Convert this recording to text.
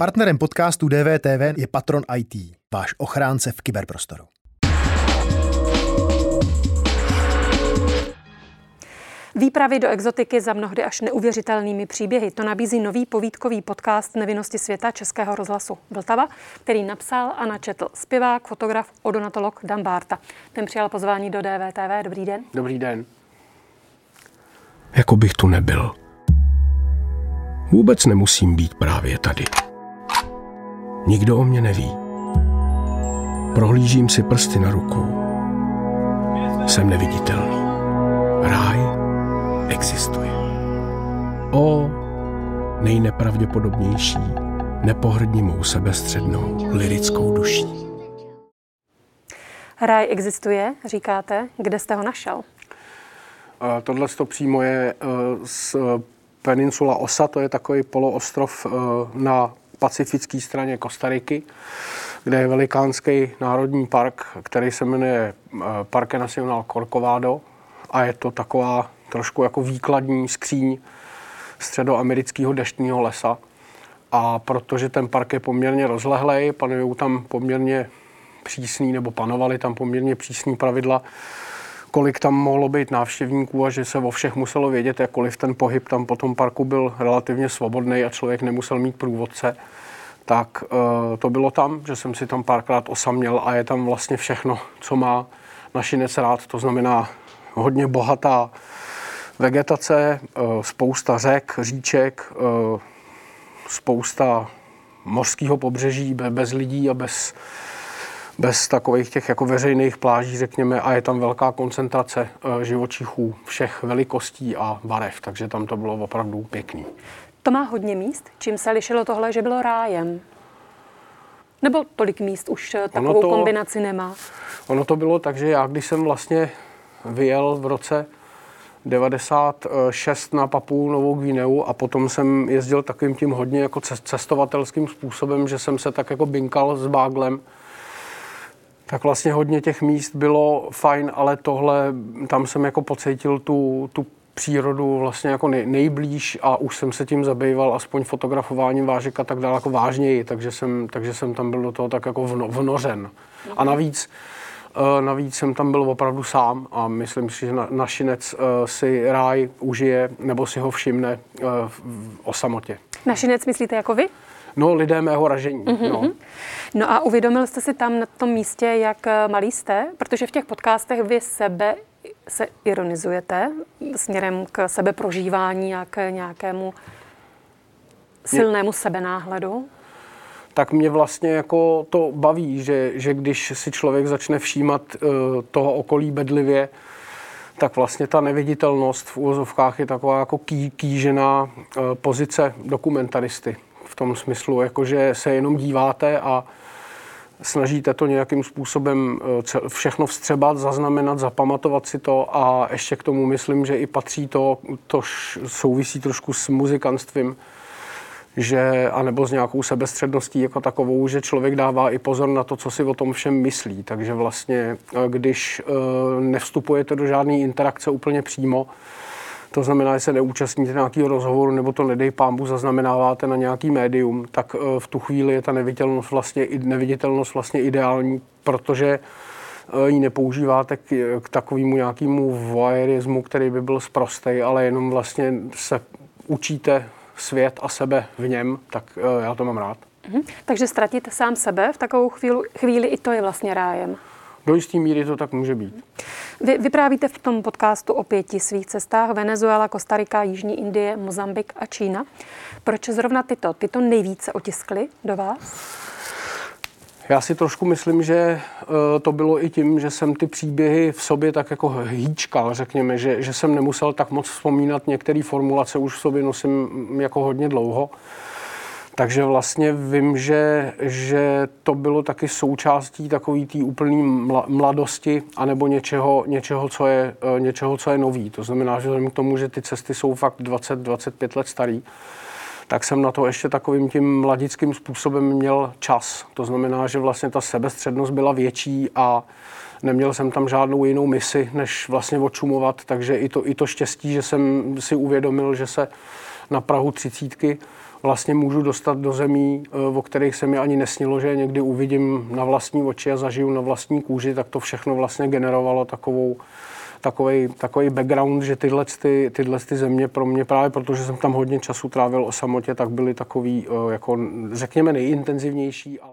Partnerem podcastu DVTV je Patron IT, váš ochránce v kyberprostoru. Výpravy do exotiky za mnohdy až neuvěřitelnými příběhy. To nabízí nový povídkový podcast Nevinnosti světa Českého rozhlasu Vltava, který napsal a načetl zpěvák, fotograf, odonatolog Dan Bárta. Ten přijal pozvání do DVTV. Dobrý den. Dobrý den. Jako bych tu nebyl. Vůbec nemusím být právě tady. Nikdo o mě neví. Prohlížím si prsty na rukou. Jsem neviditelný. Ráj existuje. O nejnepravděpodobnější, nepohrdni mou sebestřednou lirickou duší. Ráj existuje, říkáte. Kde jste ho našel? Tohle to přímo je eh, z peninsula Osa, to je takový poloostrov eh, na pacifické straně Kostariky, kde je velikánský národní park, který se jmenuje eh, Parque Nacional Corcovado a je to taková trošku jako výkladní skříň středoamerického deštního lesa. A protože ten park je poměrně rozlehlej, panují tam poměrně přísný, nebo panovaly tam poměrně přísný pravidla, kolik tam mohlo být návštěvníků a že se o všech muselo vědět, jakkoliv ten pohyb tam po tom parku byl relativně svobodný a člověk nemusel mít průvodce, tak uh, to bylo tam, že jsem si tam párkrát osaměl a je tam vlastně všechno, co má našinec rád, to znamená hodně bohatá vegetace, uh, spousta řek, říček, uh, spousta mořského pobřeží bez lidí a bez bez takových těch jako veřejných pláží, řekněme, a je tam velká koncentrace eh, živočichů všech velikostí a barev, takže tam to bylo opravdu pěkný. To má hodně míst? Čím se lišilo tohle, že bylo rájem? Nebo tolik míst už eh, takovou to, kombinaci nemá? Ono to bylo tak, že já když jsem vlastně vyjel v roce 96 na Papu Novou Gvineu a potom jsem jezdil takovým tím hodně jako cestovatelským způsobem, že jsem se tak jako binkal s báglem tak vlastně hodně těch míst bylo fajn, ale tohle, tam jsem jako pocítil tu, tu přírodu vlastně jako nej, nejblíž a už jsem se tím zabýval aspoň fotografováním vážek a tak dále jako vážněji, takže jsem, takže jsem tam byl do toho tak jako vno, vnořen. A navíc, uh, navíc jsem tam byl opravdu sám a myslím si, že na, našinec uh, si ráj užije nebo si ho všimne uh, o samotě. Našinec myslíte jako vy? No, lidé mého ražení. Mm-hmm. No. No a uvědomil jste si tam na tom místě, jak eh, malý jste? Protože v těch podcastech vy sebe se ironizujete směrem k sebeprožívání a k nějakému silnému sebenáhledu? tak mě vlastně jako to baví, že, že když si člověk začne všímat uh, toho okolí bedlivě, tak vlastně ta neviditelnost v úvozovkách je taková jako ký, kýžená uh, pozice dokumentaristy v tom smyslu, jako že se jenom díváte a snažíte to nějakým způsobem eh, všechno vstřebat, zaznamenat, zapamatovat si to a ještě k tomu myslím, že i patří to, to souvisí trošku s muzikantstvím, že, anebo s nějakou sebestředností jako takovou, že člověk dává i pozor na to, co si o tom všem myslí. Takže vlastně, eh, když eh, nevstupujete do žádné interakce úplně přímo, to znamená, že se neúčastníte nějakého rozhovoru nebo to nedej pámbu zaznamenáváte na nějaký médium, tak eh, v tu chvíli je ta neviditelnost vlastně, neviditelnost vlastně ideální, protože eh, ji nepoužíváte k, k takovému nějakému voyeurismu, který by byl zprostej, ale jenom vlastně se učíte svět a sebe v něm, tak eh, já to mám rád. Mhm. Takže ztratit sám sebe v takovou chvíli, chvíli i to je vlastně rájem. Do jisté míry to tak může být. Vy vyprávíte v tom podcastu o pěti svých cestách Venezuela, Kostarika, Jižní Indie, Mozambik a Čína. Proč zrovna tyto? Tyto nejvíce otiskly do vás? Já si trošku myslím, že eh, to bylo i tím, že jsem ty příběhy v sobě tak jako hýčkal, řekněme, že, že jsem nemusel tak moc vzpomínat některé formulace, už v sobě nosím jako hodně dlouho. Takže vlastně vím, že, že to bylo taky součástí takové té úplné mladosti anebo něčeho, něčeho, co je, eh, něčeho, co je nový. To znamená, že vzhledem k tomu, že ty cesty jsou fakt 20-25 let starý, tak jsem na to ještě takovým tím mladickým způsobem měl čas. To znamená, že vlastně ta sebestřednost byla větší a neměl jsem tam žádnou jinou misi, než vlastně očumovat, takže i to, i to štěstí, že jsem si uvědomil, že se na Prahu třicítky vlastně můžu dostat do zemí, o kterých se mi ani nesnilo, že někdy uvidím na vlastní oči a zažiju na vlastní kůži, tak to všechno vlastně generovalo takovou takový, takový background, že tyhle, ty, tyhle ty země pro mě právě, protože jsem tam hodně času trávil o samotě, tak byly takový, jako řekněme, nejintenzivnější. Ale...